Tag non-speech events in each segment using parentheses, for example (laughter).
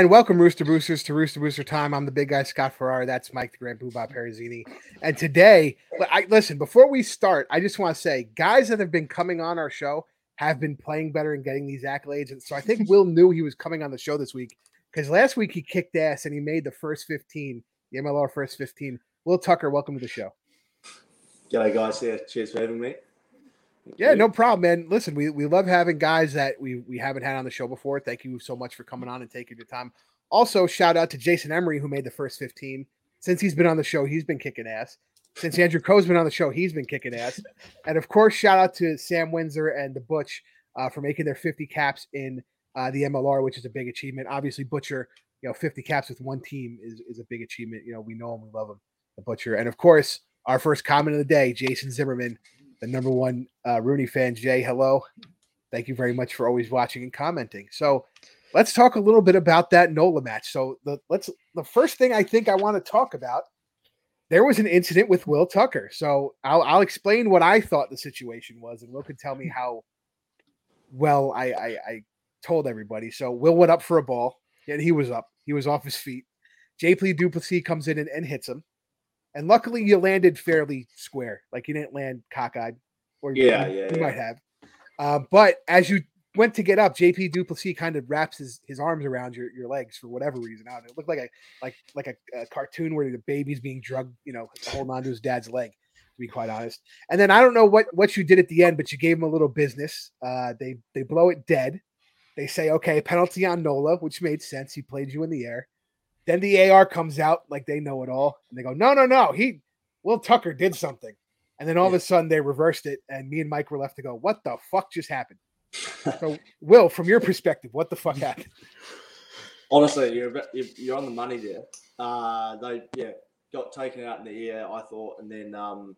And welcome, Rooster Boosters, to Rooster Booster Time. I'm the big guy, Scott Ferrara. That's Mike the Grand Poobah Perizini. And today, I listen, before we start, I just want to say, guys that have been coming on our show have been playing better and getting these accolades. And so I think Will knew he was coming on the show this week because last week he kicked ass and he made the first 15, the MLR first 15. Will Tucker, welcome to the show. G'day, guys. Yeah, cheers for having me. Yeah, no problem, man. Listen, we, we love having guys that we we haven't had on the show before. Thank you so much for coming on and taking your time. Also, shout out to Jason Emery who made the first 15. Since he's been on the show, he's been kicking ass. Since Andrew Coe's been on the show, he's been kicking ass. (laughs) And of course, shout out to Sam Windsor and the Butch uh, for making their 50 caps in uh, the MLR, which is a big achievement. Obviously, Butcher, you know, 50 caps with one team is, is a big achievement. You know, we know him, we love him, the Butcher. And of course, our first comment of the day, Jason Zimmerman, the number one uh, Rooney fan. Jay, hello. Thank you very much for always watching and commenting. So let's talk a little bit about that NOLA match. So the let's the first thing I think I want to talk about. There was an incident with Will Tucker. So I'll, I'll explain what I thought the situation was, and Will can tell me how well I, I, I told everybody. So Will went up for a ball, and he was up. He was off his feet. JP Duplessis comes in and, and hits him. And luckily, you landed fairly square. Like you didn't land cockeyed, or yeah, you, yeah, you yeah. might have. Uh, but as you went to get up, JP Duplessis kind of wraps his, his arms around your, your legs for whatever reason. I don't know. It looked like a like like a, a cartoon where the baby's being drugged, you know, holding onto his dad's leg. To be quite honest, and then I don't know what what you did at the end, but you gave him a little business. Uh, they they blow it dead. They say, okay, penalty on Nola, which made sense. He played you in the air. Then the AR comes out like they know it all, and they go, "No, no, no, he Will Tucker did something." And then all yeah. of a sudden they reversed it, and me and Mike were left to go, "What the fuck just happened?" (laughs) so, Will, from your perspective, what the fuck (laughs) happened? Honestly, you're you're on the money there. Uh, they yeah got taken out in the air, I thought, and then um,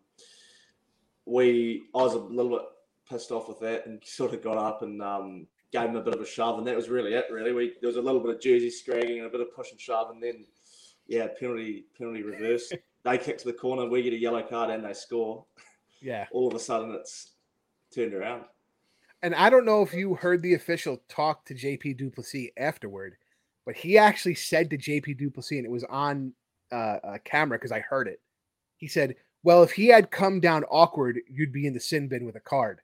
we I was a little bit pissed off with that, and (laughs) sort of got up and um, gave him a bit of a shove, and that was really it. Really, we there was a little bit of jersey scragging and a bit of push and shove, and then yeah, penalty penalty reverse. (laughs) they kick to the corner, we get a yellow card, and they score. Yeah, all of a sudden it's turned around. And I don't know if you heard the official talk to JP Duplessis afterward, but he actually said to JP Duplessis, and it was on uh, a camera because I heard it. He said, "Well, if he had come down awkward, you'd be in the sin bin with a card."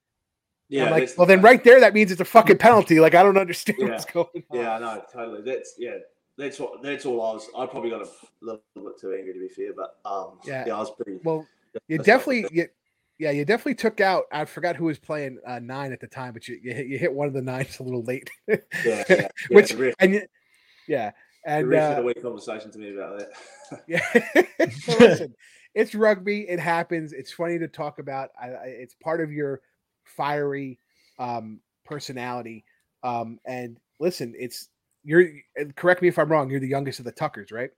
Yeah, I'm like, well, then right there, that means it's a fucking penalty. Like, I don't understand yeah. what's going on. Yeah, I know, totally. That's yeah, that's what that's all I was. I probably got a little bit too angry to be fair, but um, yeah, yeah I was pretty. Well, you definitely, you, yeah, you definitely took out. I forgot who was playing uh, nine at the time, but you you hit, you hit one of the nines a little late. yeah, yeah, (laughs) yeah, which and you, yeah, and the rest uh, of the week conversation to me about that. (laughs) yeah, listen, it's rugby. It happens. It's funny to talk about. I, I, it's part of your fiery um, personality. Um, and listen, it's you're correct me if I'm wrong. You're the youngest of the Tuckers, right?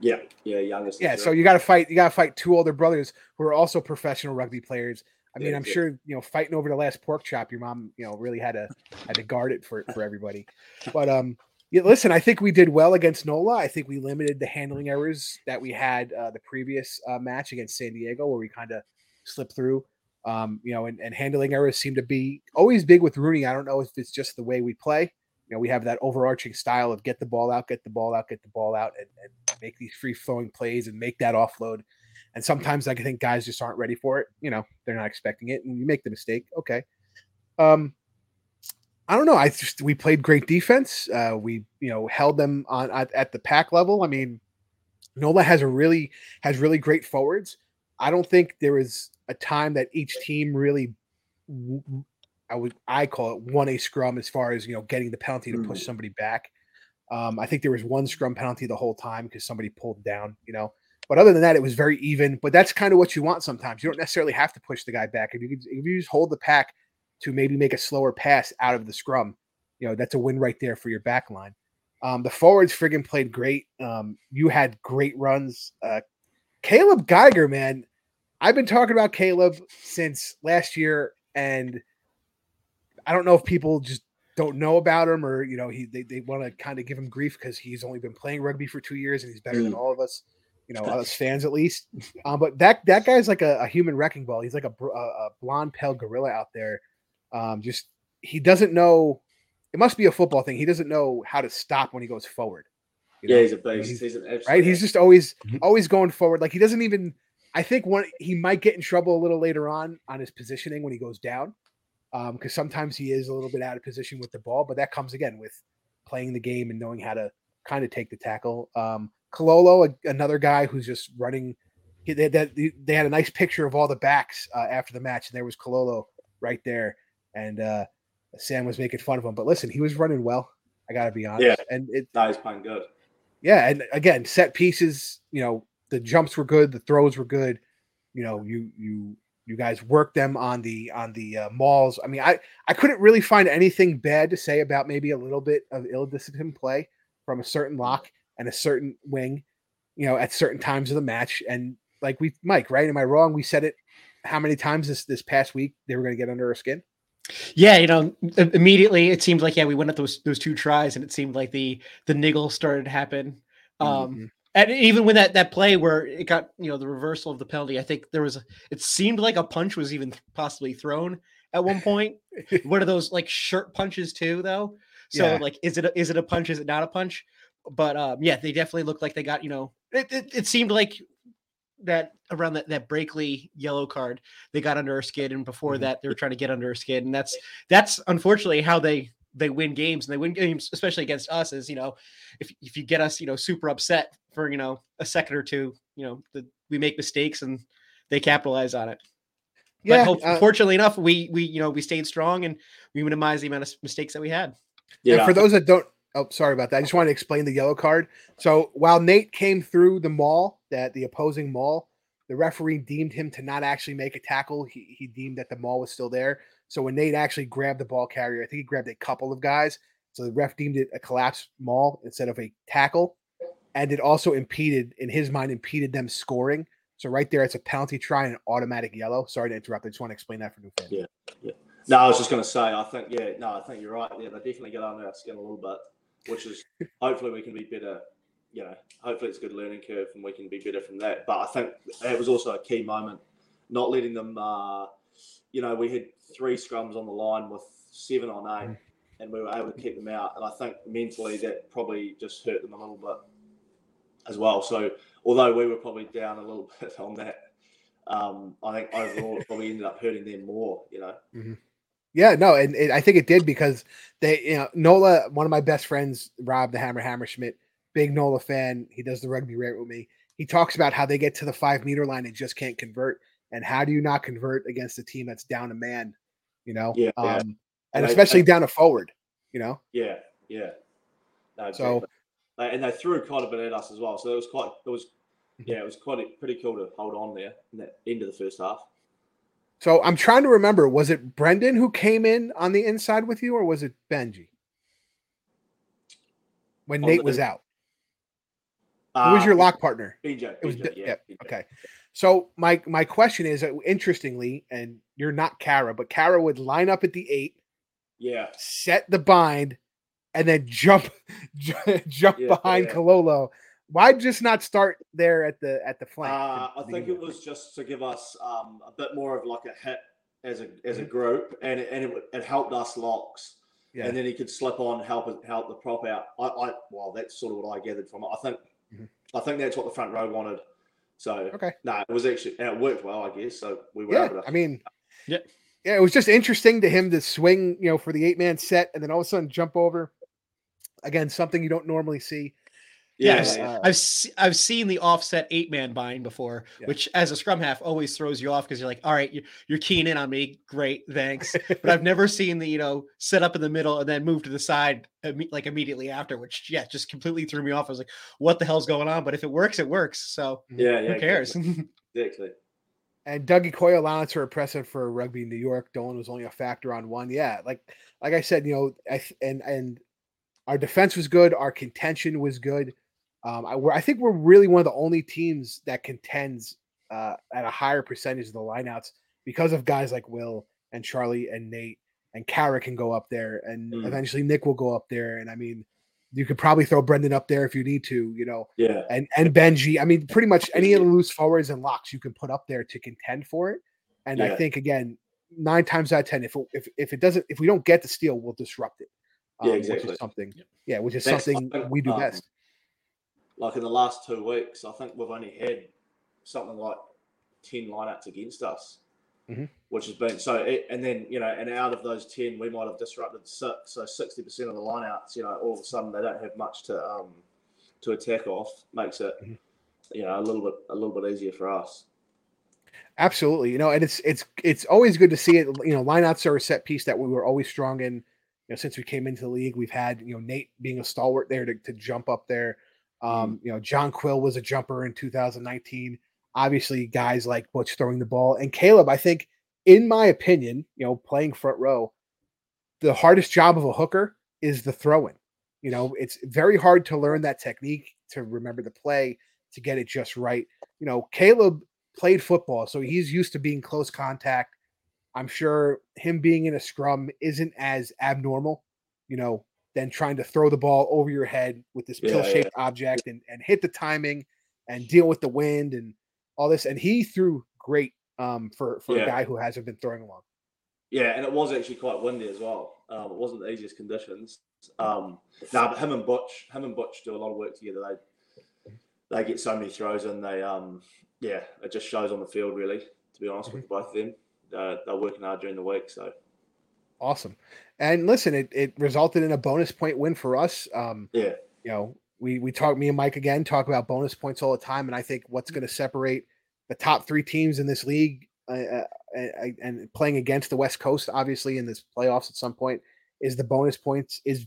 Yeah, yeah, youngest. Yeah, so you got to fight. You got to fight two older brothers who are also professional rugby players. I mean, yeah, I'm yeah. sure you know fighting over the last pork chop. Your mom, you know, really had to had to guard it for (laughs) for everybody. But um, yeah, listen, I think we did well against Nola. I think we limited the handling errors that we had uh, the previous uh, match against San Diego, where we kind of slipped through. Um, you know, and, and handling errors seem to be always big with Rooney. I don't know if it's just the way we play. You know, we have that overarching style of get the ball out, get the ball out, get the ball out, and, and make these free flowing plays and make that offload. And sometimes I think guys just aren't ready for it. You know, they're not expecting it, and you make the mistake. Okay. Um, I don't know. I just we played great defense. Uh, we you know held them on at, at the pack level. I mean, Nola has a really has really great forwards. I don't think there was a time that each team really I would I call it one a scrum as far as you know getting the penalty to push mm. somebody back. Um, I think there was one scrum penalty the whole time because somebody pulled down, you know. But other than that, it was very even. But that's kind of what you want sometimes. You don't necessarily have to push the guy back. If you if you just hold the pack to maybe make a slower pass out of the scrum, you know that's a win right there for your back line. Um, the forwards friggin' played great. Um, you had great runs. Uh, Caleb Geiger, man, I've been talking about Caleb since last year, and I don't know if people just don't know about him or you know he they, they want to kind of give him grief because he's only been playing rugby for two years and he's better mm. than all of us you know (laughs) us fans at least um, but that that guy's like a, a, human wrecking ball he's like a, a, a blonde pale gorilla out there um, just he doesn't know it must be a football thing. He doesn't know how to stop when he goes forward. you know? Yeah, he's a beast. He's- He's, an right? He's just always Mhm. always going forward. Like he doesn't even. I think one he might get in trouble a little later on on his positioning when he goes down, because sometimes he is a little bit out of position with the ball. But that comes again with playing the game and knowing how to kind of take the tackle. Um, Kololo, a, another guy who's just running. he- They, they had a nice picture of all the backs uh, after the match, and there was Kololo right there, and uh, Sam was making fun of him. But listen, he was running well. I got to be honest, Yeah. and it, no, he's playing good. yeah, and again, set pieces, you know, the jumps were good, the throws were good. You know, you you you guys worked them on the on the uh, mauls. I mean, I I couldn't really find anything bad to say about maybe a little bit of ill-disciplined play from a certain lock and a certain wing, you know, at certain times of the match. And like we, Mike, right? Am I wrong? We said it how many times this this past week they were going to get under our skin. Yeah, you know, immediately it seemed like yeah, we went at those those two tries, and it seemed like the the niggle started to happen. Um, Mhm. And even when that that play where it got you know the reversal of the penalty, I think there was a, it seemed like a punch was even possibly thrown at one point. (laughs) One of those like shirt punches too, though. So Yeah. like, is it a, is it a punch? Is it not a punch? But um, yeah, they definitely looked like they got you know. It, it, it seemed like that around that that Brakeley yellow card, they got under our skin, and before Mhm. that, they were trying to get under our skin, and that's that's unfortunately how they they win games, and they win games, especially against us. Is you know, if if you get us you know super upset for you know a second or two, you know, the, we make mistakes and they capitalize on it. Yeah, but uh, fortunately enough, we we you know we stayed strong and we minimized the amount of mistakes that we had. Yeah, and for those that don't, oh, sorry about that. I just want to explain the yellow card. So while Nate came through the maul, that the opposing maul, the referee deemed him to not actually make a tackle. He, he deemed that the maul was still there. So when Nate actually grabbed the ball carrier, I think he grabbed a couple of guys. So the ref deemed it a collapsed maul instead of a tackle. And it also impeded, in his mind, impeded them scoring. So right there, it's a penalty try and an automatic yellow. Sorry to interrupt. I just want to explain that for new fans. Yeah. No, I was just going to say, I think, yeah, no, I think you're right. Yeah, they definitely get under our skin a little bit, which is (laughs) hopefully we can be better. You know, hopefully it's a good learning curve and we can be better from that. But I think it was also a key moment, not letting them. Uh, you know, we had three scrums on the line with seven on eight, and we were able to keep them out. And I think mentally that probably just hurt them a little bit as well. So although we were probably down a little (laughs) bit on that, um, I think overall it probably ended up hurting them more. You know. Yeah, no, and, and I think it did because they, you know, Nola, one of my best friends, Rob the Hammer Hammerschmidt, big Nola fan. He does the rugby rant with me. He talks about how they get to the five meter line and just can't convert. And how do you not convert against a team that's down a man? You know, Yeah, um, yeah. and And I- especially I- down a forward. You know, Yeah, yeah. No, So- exactly. They- and they threw quite a bit at us as well. So it was quite, it was, Mm-hmm. yeah, it was quite pretty cool to hold on there in the end of the first half. so I'm trying to remember. Was it Brendan who came in on the inside with you, or was it Benji when On Nate the- was out? Who was Uh, your lock partner? BJ. It was BJ, B- yeah. yeah, BJ. Okay. So my my question is, uh, interestingly, and you're not Kara, but Kara would line up at the eight, Yeah, set the bind, and then jump (laughs) jump Yeah, behind yeah. Kololo. Why just not start there at the at the flank? uh, I think it was just to give us um, a bit more of like a hit as a as Mm-hmm. a group, and it, and it, it helped us locks. yeah. and then he could slip on, help help the prop out. I, I well, that's sort of what I gathered from it. I think, Mhm. I think that's what the front row wanted. So Okay. no, it was actually and it worked well, I guess. So we were yeah, able to. I mean, Yeah. yeah, it was just interesting to him to swing, you know, for the eight man set, and then all of a sudden jump over. Again, something you don't normally see. yeah, Yes. yeah, I've se- I've seen the offset eight man bind before, Yeah. which as a scrum half always throws you off because you're like, all right, you- you're keying in on me, great, thanks. but I've never seen the you know set up in the middle and then move to the side imme- like immediately after, which yeah, just completely threw me off. I was like, what the hell's going on? But if it works, it works. So mm-hmm. yeah, yeah, who cares? Exactly. exactly. And Dougie Coy allowance are impressive for rugby New York. Dolan was only a factor on one. Yeah, like like I said, you know, I th- and and our defense was good. Our contention was good. Um, I, I think we're really one of the only teams that contends uh, at a higher percentage of the lineouts because of guys like Will and Charlie and Nate and Kara can go up there, and Mm. eventually Nick will go up there. And I mean, you could probably throw Brendan up there if you need to. You know, Yeah, and and Benji. I mean, pretty much any of the loose forwards and locks you can put up there to contend for it. And I think again, nine times out of ten, if it, if if it doesn't, if we don't get the steal, we'll disrupt it. Yeah, um, exactly. Which is something, yeah, which is That's- something I think, we do um, best. Like in the last two weeks, I think we've only had something like ten lineouts against us, Mhm. which has been so. It, and then you know, and out of those ten, we might have disrupted six. So sixty percent of the lineouts, you know, all of a sudden they don't have much to um to attack off. Makes it Mhm. you know a little bit a little bit easier for us. Absolutely, you know, and it's it's it's always good to see it. You know, lineouts are a set piece that we were always strong in. You know, since we came into the league, we've had you know Nate being a stalwart there to, to jump up there. Um, You know, John Quill was a jumper in 2019. Obviously, guys like Butch throwing the ball and Caleb. I think, in my opinion, you know, playing front row, the hardest job of a hooker is the throwing. You know, it's very hard to learn that technique, to remember the play, to get it just right. You know, Caleb played football, so he's used to being close contact. I'm sure him being in a scrum isn't as abnormal, you know, than trying to throw the ball over your head with this Yeah, pill shaped object and, and hit the timing and deal with the wind and all this. And he threw great um, for, for Yeah. a guy who hasn't been throwing long. Yeah, and it was actually quite windy as well. Um, it wasn't the easiest conditions. Um, no, but him and Butch, him and Butch do a lot of work together. They they get so many throws, and they um, yeah, it just shows on the field really. To be honest with both of them, uh, they're working hard during the week. So Awesome. And listen, it, it resulted in a bonus point win for us. Um, yeah, you know, we we talk me and Mike again talk about bonus points all the time, and I think what's going to separate the top three teams in this league uh, uh, uh, and playing against the West Coast, obviously in this playoffs at some point, is the bonus points is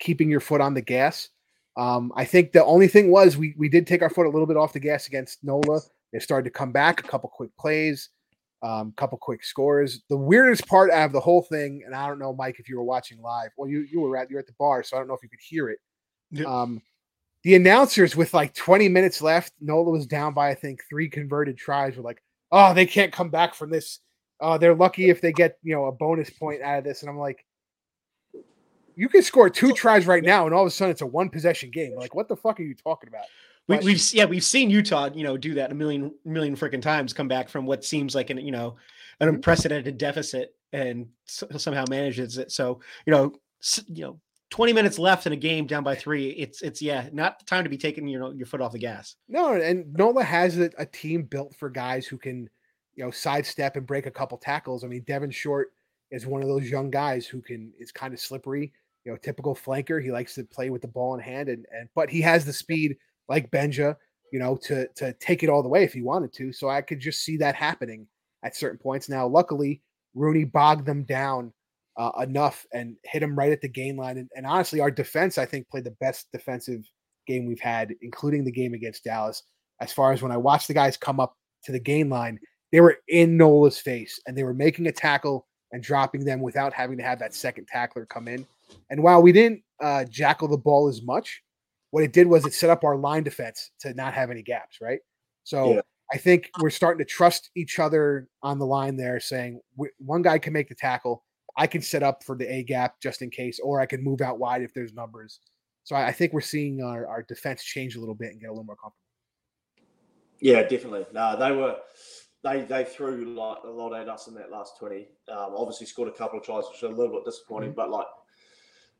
keeping your foot on the gas. Um, I think the only thing was we we did take our foot a little bit off the gas against Nola. They started to come back, a couple quick plays, um, couple quick scores. The weirdest part out of the whole thing, and I don't know, Mike, if you were watching live. Well, you you were at you're at the bar, so I don't know if you could hear it. Yeah. Um, the announcers with like 20 minutes left, Nola was down by I think three converted tries. Were like, oh, they can't come back from this. Oh, they're lucky if they get you know a bonus point out of this. And I'm like, you can score two tries right now, and all of a sudden it's a one possession game. Like, what the fuck are you talking about? We, we've yeah we've seen Utah you know do that a million million freaking times come back from what seems like an you know an Mhm. unprecedented deficit and s- somehow manages it so you know you know 20 minutes left in a game down by three it's it's yeah not the time to be taking you know your foot off the gas No, and Nola has a, a team built for guys who can, you know, sidestep and break a couple tackles. I mean, Devin Short is one of those young guys who can is kind of slippery, you know, typical flanker. He likes to play with the ball in hand, and and but he has the speed like Benja, you know, to to take it all the way if he wanted to. So I could just see that happening at certain points. Now, luckily, Rooney bogged them down uh, enough and hit him right at the gain line. And, and honestly, our defense, I think, played the best defensive game we've had, including the game against Dallas. As far as when I watched the guys come up to the gain line, they were in Nola's face and they were making a tackle and dropping them without having to have that second tackler come in. And while we didn't uh, jackal the ball as much, what it did was it set up our line defense to not have any gaps, right? So Yeah. I think we're starting to trust each other on the line there, saying one guy can make the tackle. I can set up for the A gap just in case, or I can move out wide if there's numbers. So I I think we're seeing our, our defense change a little bit and get a little more comfortable. yeah, definitely. No, they were they they threw like a lot at us in that last twenty. Um, obviously scored a couple of tries, which are a little bit disappointing, but like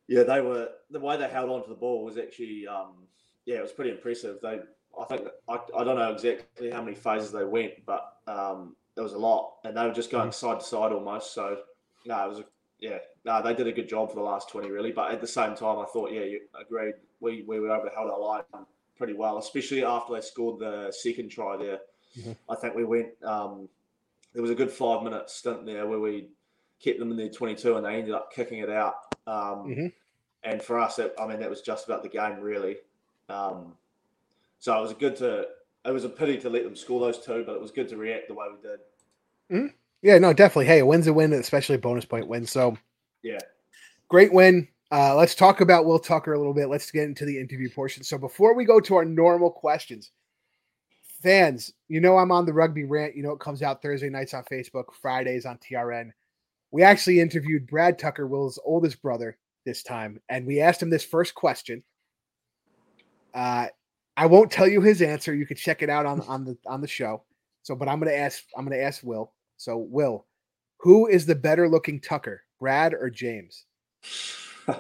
yeah, they were the way they held on to the ball was actually um, yeah, it was pretty impressive. They I think I, I don't know exactly how many phases they went, but um, there was a lot, and they were just going side to side almost. So no, it was a, yeah, no, they did a good job for the last twenty really. But at the same time, I thought yeah, you agreed. We we were able to hold our line pretty well, especially after they scored the second try there. Mhm. I think we went. Um, there was a good five minute stint there where we kept them in their 22 and they ended up kicking it out. Um, Mhm. And for us, it, I mean, that was just about the game, really. Um, so it was good to. It was a pity to let them score those two, but it was good to react the way we did. Yeah, no, definitely. Hey, a win's a win, especially a bonus point win. So Yeah. great win. Uh, let's talk about Will Tucker a little bit. Let's get into the interview portion. So before we go to our normal questions, fans, you know I'm on the rugby rant. You know it comes out Thursday nights on Facebook, Fridays on TRN. We actually interviewed Brad Tucker, Will's oldest brother, this time, and we asked him this first question. Uh, I won't tell you his answer. You can check it out on (laughs) on the on the show. So, but I'm gonna ask. I'm gonna ask Will. So, Will, who is the better looking Tucker, Brad or James? (laughs)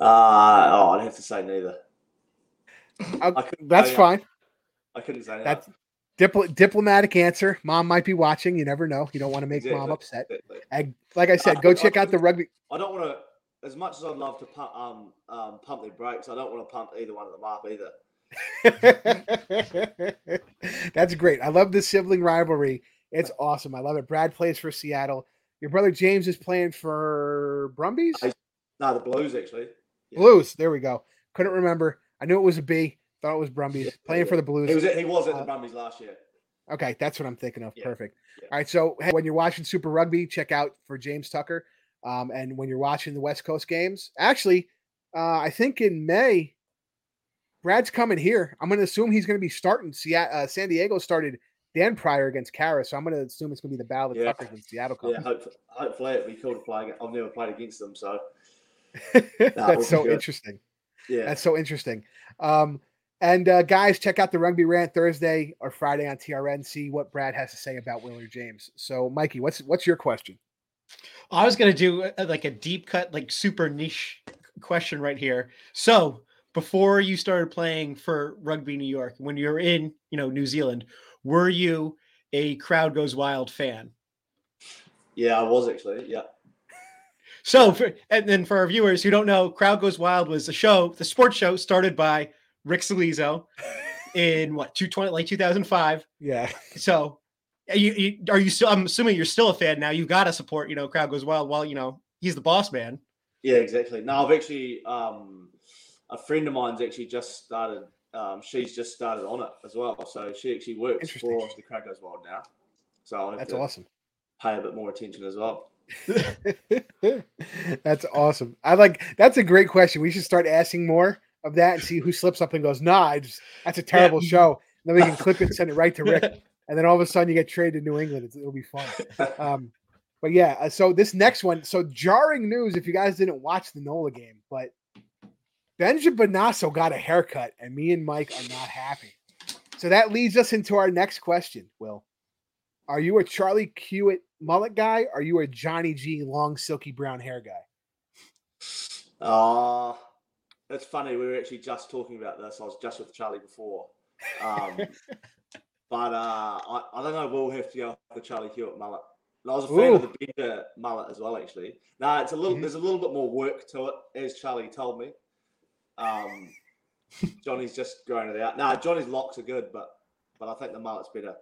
Uh, oh, I'd have to say neither. Uh, I that's say- fine. I couldn't say That's that. Dipl- diplomatic answer. Mom might be watching. You never know. You don't want to make mom upset. exactly. And like I said, go I check out the rugby. I don't want to. As much as I'd love to pump, um, um, pump their brakes, I don't want to pump either one of them up either. (laughs) That's great. I love the sibling rivalry. It's awesome. I love it. Brad plays for Seattle. Your brother James is playing for Brumbies? I- No, the Blues actually. yeah. Blues. There we go. Couldn't remember. I knew it was a B. Thought it was Brumbies. Yeah, Playing for the Blues. He was at, he was at the Uh, Brumbies last year. Okay, that's what I'm thinking of. Yeah, Perfect. All right, so hey, when you're watching Super Rugby, check out for James Tucker. Um, and when you're watching the West Coast games, actually, uh, I think in May, Brad's coming here. I'm going to assume he's going to be starting. Seattle, uh, San Diego started Dan Pryor against Kara, so I'm going to assume it's going to be the battle of the Yeah. Tuckers in Seattle. Yeah, hopefully, hopefully it'd be cool to play. I've never played against them, so (laughs) that's so good. interesting. yeah. That's so interesting. Um, and uh, guys, check out the Rugby Rant Thursday or Friday on TRN. See what Brad has to say about Willard James. So, Mikey, what's what's your question? I was gonna do uh, like a deep cut, like super niche question right here. So before you started playing for Rugby New York, when you were in, you know, New Zealand, were you a Crowd Goes Wild fan? yeah, I was actually. Yeah, So, for, and then for our viewers who don't know, Crowd Goes Wild was a show, the sports show started by Rick Salizo in what 220 like 2005. Yeah. So, are you, you are you still? I'm assuming you're still a fan now. you've got to support, you know, Crowd Goes Wild. Well, you know he's the boss man. yeah, exactly. No, I've actually um, a friend of mine's actually just started. Um, she's just started on it as well, so she actually works for the Crowd Goes Wild now. So I'll That's awesome. pay a bit more attention as well. (laughs) that's awesome. I like that's a great question. We should start asking more of that and see who slips up and goes, nah, I just, that's a terrible show. then we can clip it and send it right to Rick. (laughs) And then all of a sudden you get traded to New England. It's, it'll be fun. (laughs) Um, but yeah, uh, so this next one, so jarring news if you guys didn't watch the NOLA game, but Benja Bonasso got a haircut, and me and Mike are not happy. So that leads us into our next question, Will. Are you a Charlie Hewitt mullet guy? Are you a Johnny G long silky brown hair guy? Uh it's funny. We were actually just talking about this. I was just with Charlie before. Um, (laughs) but uh, I, I don't know. We'll have to go the Charlie Hewitt mullet. And I was a fan of the Bender mullet as well, actually. No, it's a little. Mhm. There's a little bit more work to it, as Charlie told me. Um, (laughs) Johnny's just growing it out. No, Johnny's locks are good, but but I think the mullet's better.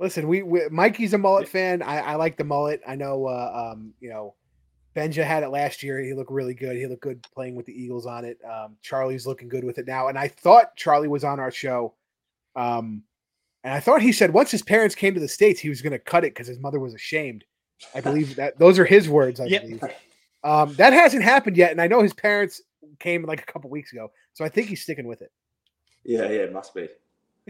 Listen, we, we Mikey's a mullet fan. I, I like the mullet. I know, uh, um, you know, Benja had it last year. He looked really good. He looked good playing with the Eagles on it. Um, Charlie's looking good with it now. And I thought Charlie was on our show. Um, and I thought he said once his parents came to the States, he was going to cut it because his mother was ashamed. I believe that those are his words, I (laughs) Yep. believe. Um, that hasn't happened yet. And I know his parents came like a couple weeks ago. So I think he's sticking with it. Yeah, yeah, it must be. (laughs)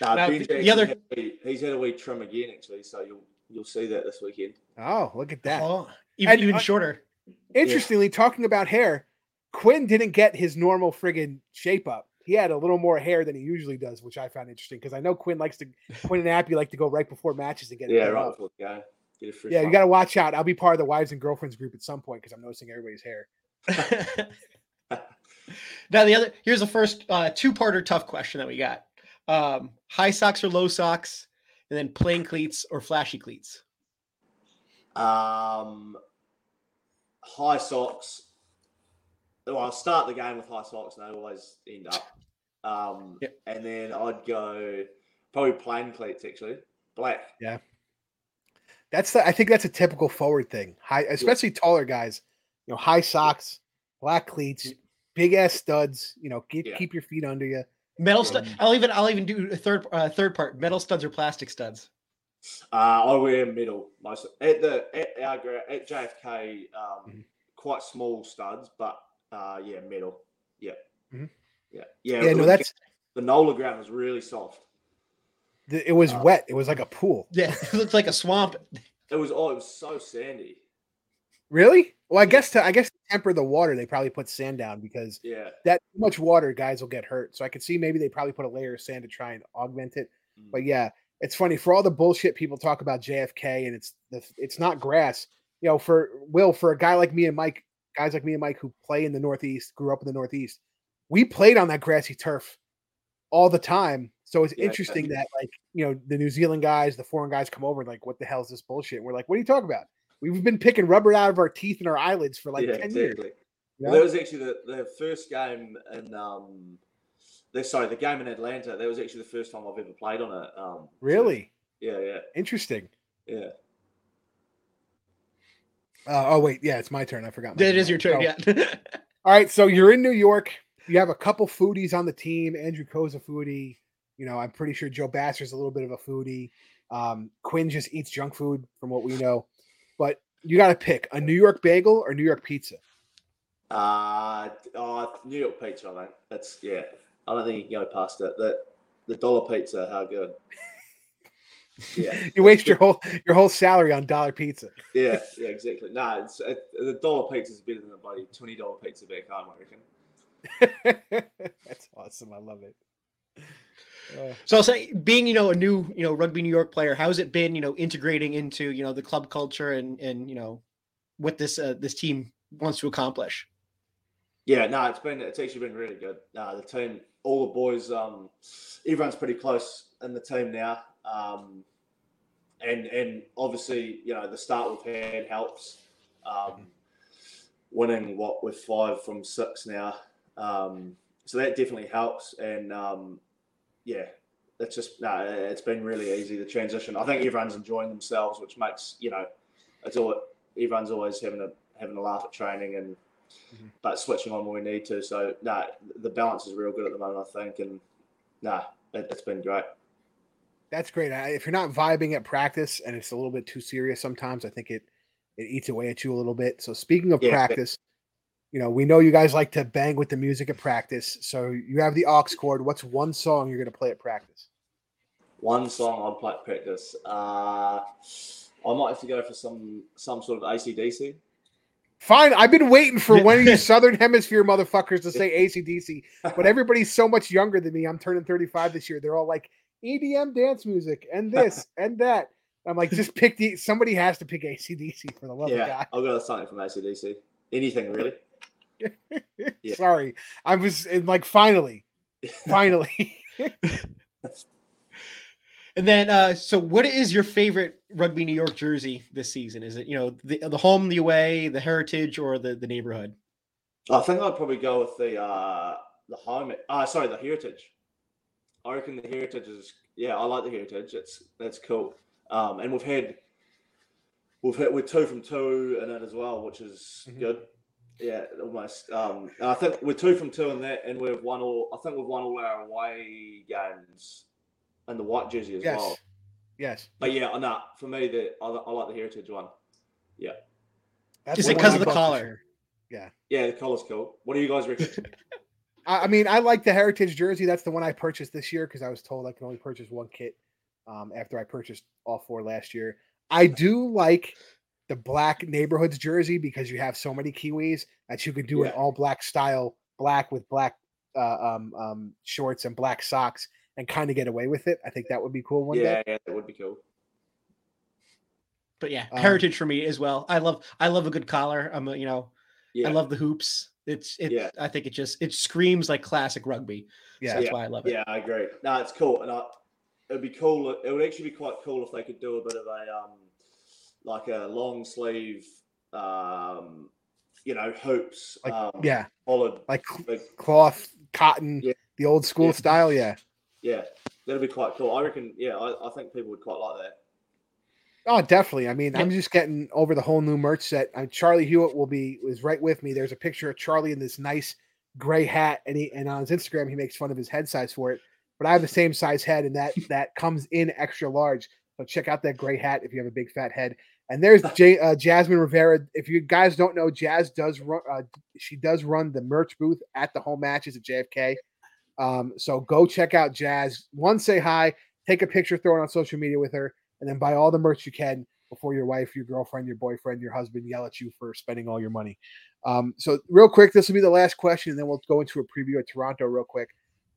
Nah, Now, Benji the- the other- had a wee- he's had a wee trim again, actually. So you'll you'll see that this weekend. Oh, look at that. Oh, even, And, even uh, shorter. Interestingly, talking about hair, Quinn didn't get his normal friggin' shape up. He had a little more hair than he usually does, which I found interesting because I know Quinn likes to Quinn and Appy like to go right before matches and get Yeah, done right up. before the. Get a fresh Yeah, you got to watch out. I'll be part of the wives and girlfriends group at some point because I'm noticing everybody's hair. (laughs) (laughs) now the other here's the first uh, two-parter tough question that we got. Um, high socks or low socks, and then plain cleats or flashy cleats. Um, high socks. Well, I'll start the game with high socks, and they always end up. Um, Yep. and then I'd go probably plain cleats actually, black. Yeah, that's the I think that's a typical forward thing. High, especially taller guys. You know, high socks, black cleats, big ass studs. You know, keep Yeah. keep your feet under you. Metal stud. Um, I'll even I'll even do a third uh, third part. Metal studs or plastic studs. Uh, I wear middle most at the at our gra- at JFK. Um, Mhm. quite small studs, but uh, yeah, metal. Yeah, Mhm. yeah, yeah. Yeah, no, that's the Nola ground was really soft. the- it was Uh, wet. It was like a pool. Yeah, (laughs) it looked like a swamp. It was oh, it was so sandy. Really? Well, I guess to I guess to temper the water, they probably put sand down because Yeah, that much water, guys will get hurt. So I could see maybe they probably put a layer of sand to try and augment it. Mm. But yeah, it's funny for all the bullshit people talk about JFK and it's it's not grass. You know, for Will, for a guy like me and Mike, guys like me and Mike who play in the Northeast, grew up in the Northeast, we played on that grassy turf all the time. So it's Yeah, interesting that like you know the New Zealand guys, the foreign guys come over and like, what the hell is this bullshit? And we're like, what are you talking about? We've been picking rubber out of our teeth and our eyelids for like yeah, ten years. exactly. you Well, know? that was actually the, the first game in um, sorry, the game in Atlanta. That was actually the first time I've ever played on it. Um, Really yeah, yeah, interesting. yeah. Uh, oh wait, yeah, it's my turn. I forgot. my That is your turn. So- Yeah. (laughs) All right, so you're in New York. You have a couple foodies on the team. Andrew Coe's a foodie. You know, I'm pretty sure Joe Basser's a little bit of a foodie. Um, Quinn just eats junk food, from what we know. But you got to pick a New York bagel or New York pizza. Uh, oh, New York pizza, I think. That's yeah. I don't think you can go past it. The the dollar pizza, how good? (laughs) Yeah, You waste your whole your whole salary on dollar pizza. yeah, (laughs) yeah, exactly. No, it's it, the dollar pizza is better than a bloody twenty dollar pizza back home. I reckon. (laughs) That's awesome. I love it. Uh, So I'll say, being you know a new you know rugby New York player, how's it been you know integrating into you know the club culture and and you know what this uh, this team wants to accomplish? Yeah, no, it's been it's actually been really good. Uh, the team, all the boys, um, everyone's pretty close in the team now. Um, and and obviously, you know, the start we've had helps. Um, winning what with five from six now, um, so that definitely helps. And um, yeah, it's just no, it's been really easy the transition. I think everyone's enjoying themselves, which makes you know, it's all everyone's always having a having a laugh at training and Mhm. but switching on when we need to. So no, the balance is real good at the moment, I think, and no, it, it's been great. That's great. I, if you're not vibing at practice and it's a little bit too serious, sometimes I think it it eats away at you a little bit. So speaking of Yeah, practice, you know we know you guys like to bang with the music at practice. So you have the aux cord. What's one song you're going to play at practice? One song I'd play at practice. Uh, I might have to go for some some sort of ACDC. Fine. I've been waiting for one of you (laughs) Southern Hemisphere motherfuckers to say (laughs) ACDC, but everybody's so much younger than me. I'm turning 35 this year. They're all like EDM dance music and this (laughs) and that. I'm like, just pick the. Somebody has to pick ACDC for the love of yeah, God. I'll go with something from ACDC. Anything really. Yeah. Sorry, I was like finally, finally. And then, uh, so what is your favorite rugby New York jersey this season? Is it you know the the home, the away, the heritage, or the the neighborhood? I think I'd probably go with the uh, the home. Uh, sorry, the heritage. I reckon the heritage is yeah. I like the heritage. It's that's cool. Um, and we've had we've had we're two from two in it as well, which is Mhm. good. Yeah, almost. Um, I think we're two from two in that, and we've won all. I think we've won all our away games in the white jersey as yes, well. yes. But yeah, I know for me the I, I like the heritage one. Yeah. That's Is it one 'cause I of the collar? Yeah. Yeah, the collar's cool. What do you guys reckon? (laughs) I, I mean, I like the heritage jersey. That's the one I purchased this year because I was told I can only purchase one kit. Um, after I purchased all four last year, I do like the black neighborhoods jersey because you have so many Kiwis that you could do Yeah. an all black style, black with black uh, um, um, shorts and black socks, and kind of get away with it. I think that would be cool one yeah, day. yeah, that would be cool. But yeah, Um, heritage for me as well. I love I love a good collar. I'm a, you know Yeah, I love the hoops. It's it. Yeah. I think it just it screams like classic rugby. So Yeah, that's Yeah. why I love it. Yeah, I agree. No, it's cool, and I, it'd be cool. It would actually be quite cool if they could do a bit of a um, like a long sleeve, um, you know, hoops. Like, um, yeah, collared. like Like, cloth, cotton, Yeah. the old school Yeah. style. Yeah. Yeah, that'd be quite cool. I reckon. Yeah, I, I think people would quite like that. Oh, definitely. I mean, Yeah. I'm just getting over the whole new merch set. Uh, Charlie Hewitt will be was right with me. There's a picture of Charlie in this nice gray hat, and he and on his Instagram he makes fun of his head size for it. But I have the same size head, and that (laughs) that comes in extra large. So check out that gray hat if you have a big fat head. And there's (laughs) J, uh, Jasmine Rivera. If you guys don't know, Jazz does run. Uh, she does run the merch booth at the home matches at JFK. Um, so go check out Jazz. One, say hi, take a picture, throw it on social media with her, and then buy all the merch you can before your wife, your girlfriend, your boyfriend, your husband yell at you for spending all your money. Um, so real quick, this will be the last question, and then we'll go into a preview of Toronto real quick.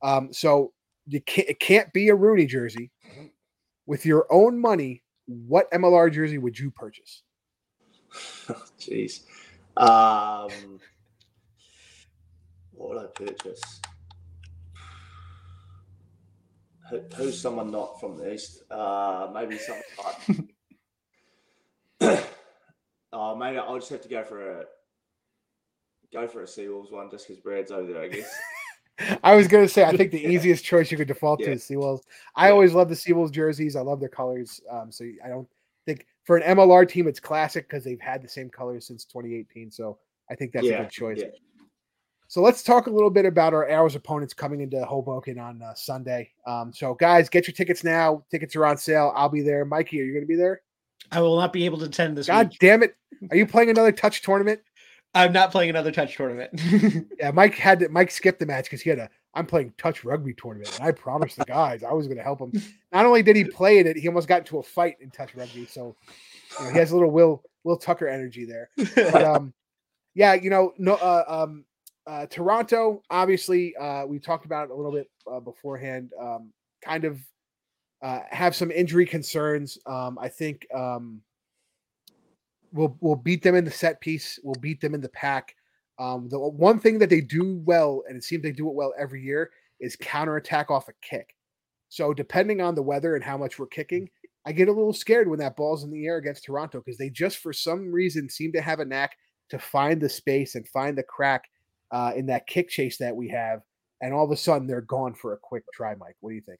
Um, so you can't, it can't be a Rooney jersey. With your own money, what MLR jersey would you purchase? (laughs) Jeez. Um, what would I purchase? Who, who's someone not from the east? Uh, maybe someone (laughs) like. (coughs) oh, maybe I'll just have to go for a go for a Seawolves one just because Brad's over there, I guess. (laughs) I was gonna say I think the (laughs) easiest choice you could default Yeah. to is Seawolves. I Yeah. always love the Seawolves jerseys. I love their colors. Um, so I don't think for an MLR team it's classic because they've had the same colors since 2018. So I think that's a good choice. So let's talk a little bit about our hours opponents coming into Hoboken on uh, Sunday. Um, so guys, get your tickets now. Tickets are on sale. I'll be there. Mikey, are you going to be there? I will not be able to attend this God week. damn it! Are you playing another touch tournament? I'm not playing another touch tournament. (laughs) Yeah, Mike had to. Mike skipped the match because he had a. I'm playing touch rugby tournament, and I promised the guys I was going to help him. Not only did he play in it, he almost got into a fight in touch rugby. So you know, he has a little Will Will Tucker energy there. But um, yeah, you know, no, uh, um, uh, Toronto. Obviously, uh, we talked about it a little bit uh, beforehand. Um, kind of uh, have some injury concerns. Um, I think um, we'll we'll beat them in the set piece. We'll beat them in the pack. Um, the one thing that they do well, and it seems they do it well every year, is counterattack off a kick. So depending on the weather and how much we're kicking, I get a little scared when that ball's in the air against Toronto because they just for some reason seem to have a knack to find the space and find the crack uh, in that kick chase that we have, and all of a sudden they're gone for a quick try. Mike, what do you think?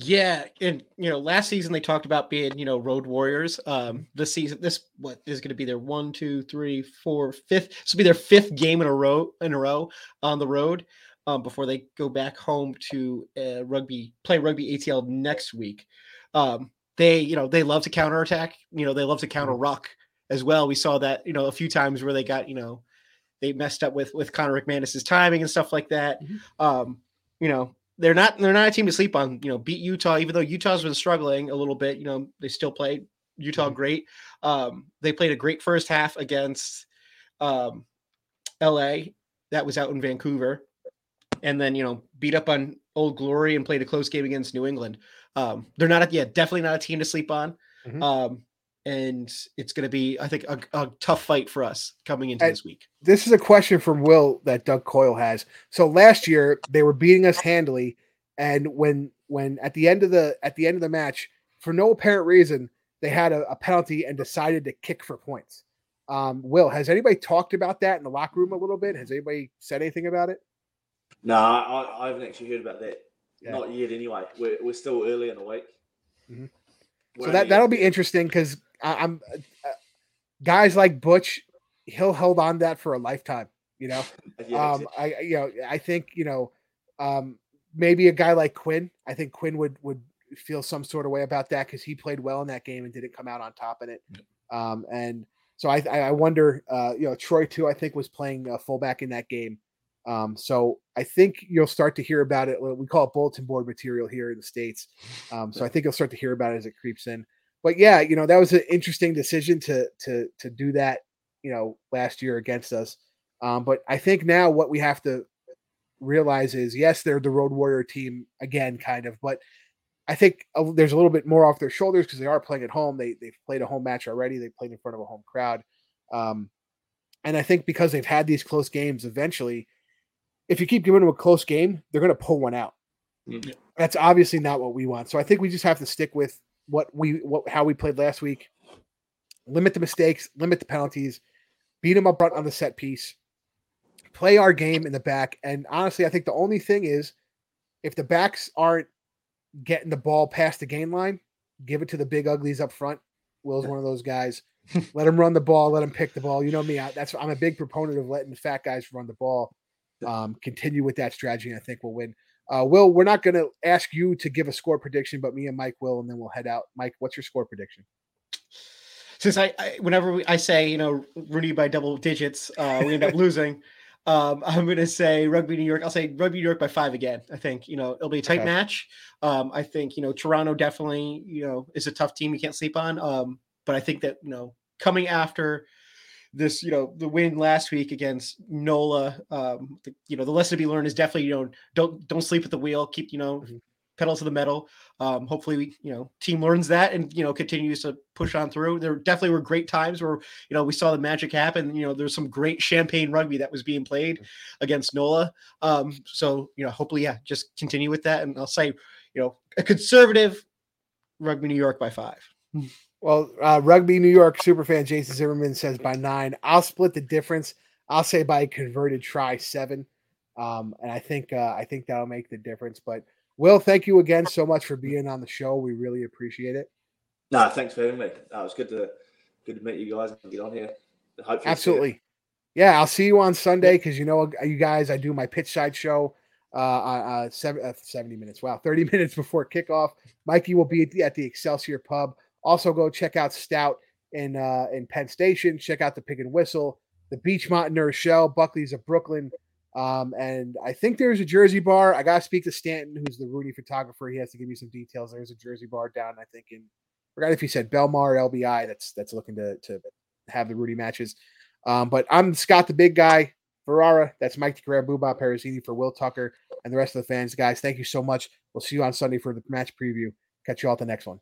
Yeah, and you know, last season they talked about being, you know, road warriors. Um, this season, this what is going to be their one, two, three, four, fifth. This will be their fifth game in a row in a row on the road. Um, before they go back home to uh, rugby play rugby ATL next week. Um, they, you know, they love to counterattack. You know, they love to counter ruck as well. We saw that, you know, a few times where they got, you know, they messed up with with Connor McManus's timing and stuff like that. Mhm. Um, you know, they're not they're not a team to sleep on. You know, beat Utah, even though Utah's been struggling a little bit. You know, they still played Utah Mhm. great. Um, they played a great first half against um, LA. That was out in Vancouver, and then you know beat up on Old Glory and played a close game against New England. Um, they're not a, yeah definitely not a team to sleep on. Mhm. Um, and it's going to be I think a, a tough fight for us coming into And- this week. this is a question from Will that Doug Coyle has. So last year they were beating us handily, and when when at the end of the at the end of the match, for no apparent reason, they had a, a penalty and decided to kick for points. Um, Will, has anybody talked about that in the locker room a little bit? Has anybody said anything about it? No, I, I haven't actually heard about that. Yeah. Not yet, anyway. We're, we're still early in the week. Mhm. So that that'll be interesting because I'm uh, uh, guys like Butch, he'll hold on to that for a lifetime. You know, yeah, um, I I- you know I think you know um, maybe a guy like Quinn. I think Quinn would would feel some sort of way about that because he played well in that game and didn't come out on top in it. Um, and so I I I wonder uh, you know Troy too. I think was playing uh, fullback in that game. Um, so I think you'll start to hear about it. We call it bulletin board material here in the states. Um, so I think you'll start to hear about it as it creeps in. But yeah, you know that was an interesting decision to to to do that. You know, last year against us. Um, but I think now what we have to realize is yes, they're the road warrior team again, kind of, but I think there's a little bit more off their shoulders because they are playing at home. They they've played a home match already. They played in front of a home crowd, um, and I think because they've had these close games, eventually, if you keep giving them a close game, they're going to pull one out. Mm. That's obviously not what we want. So I think we just have to stick with what we what how we played last week. Limit the mistakes, limit the penalties, beat them up front on the set piece, play our game in the back. And honestly, I think the only thing is if the backs aren't getting the ball past the gain line, give it to the big uglies up front. Will's one of those guys. (laughs) let him run the ball, let him pick the ball. You know me. I, that's I'm a big proponent of letting the fat guys run the ball. Um, continue with that strategy, and I think we'll win. Uh, Will, we're not going to ask you to give a score prediction, but me and Mike will, and then we'll head out. Mike, what's your score prediction? since I, I whenever we, I say you know Rooney by double digits, uh, we end up (laughs) losing. Um, I'm going to say Rugby New York. I'll say Rugby New York by five again. I think you know it'll be a tight Okay. match. Um, I think you know Toronto definitely you know is a tough team you can't sleep on. Um, but I think that you know coming after this, you know, the win last week against Nola, um, the, you know, the lesson to be learned is definitely you know don't don't sleep at the wheel. Keep you know Mhm. pedal to the metal. Um, hopefully, we, you know, team learns that and you know continues to push on through. There definitely were great times where you know we saw the magic happen. You know, there's some great champagne rugby that was being played against NOLA. Um, so you know, hopefully, yeah, just continue with that. And I'll say, you know, a conservative rugby New York by five. (laughs) Well, uh, rugby New York superfan Jason Zimmerman says by nine. I'll split the difference. I'll say by converted try seven. Um, and I think uh, I think that'll make the difference. But Will, thank you again so much for being on the show. We really appreciate it. No, thanks for having me. Uh, it was good to good to meet you guys and get on here. Hopefully Absolutely. Yeah, I'll see you on Sunday because you know you guys. I do my pitch side show uh, uh, seven, uh, 70 minutes. Wow, 30 (laughs) minutes before kickoff. Mikey will be at the, at the Excelsior Pub. Also, go check out Stout in uh, in Penn Station. Check out the Pig and Whistle, the Beachmont Nurse Shell, Buckley's of Brooklyn. Um, and I think there's a Jersey bar. I gotta speak to Stanton, who's the Rooney photographer. He has to give me some details. There's a Jersey bar down, I think in forgot if he said Belmar LBI. That's that's looking to to have the Rudy matches. Um, but I'm Scott the Big Guy. Ferrara. That's Mike Carrera, Booba Parasini for Will Tucker and the rest of the fans. Guys, thank you so much. We'll see you on Sunday for the match preview. Catch you all at the next one.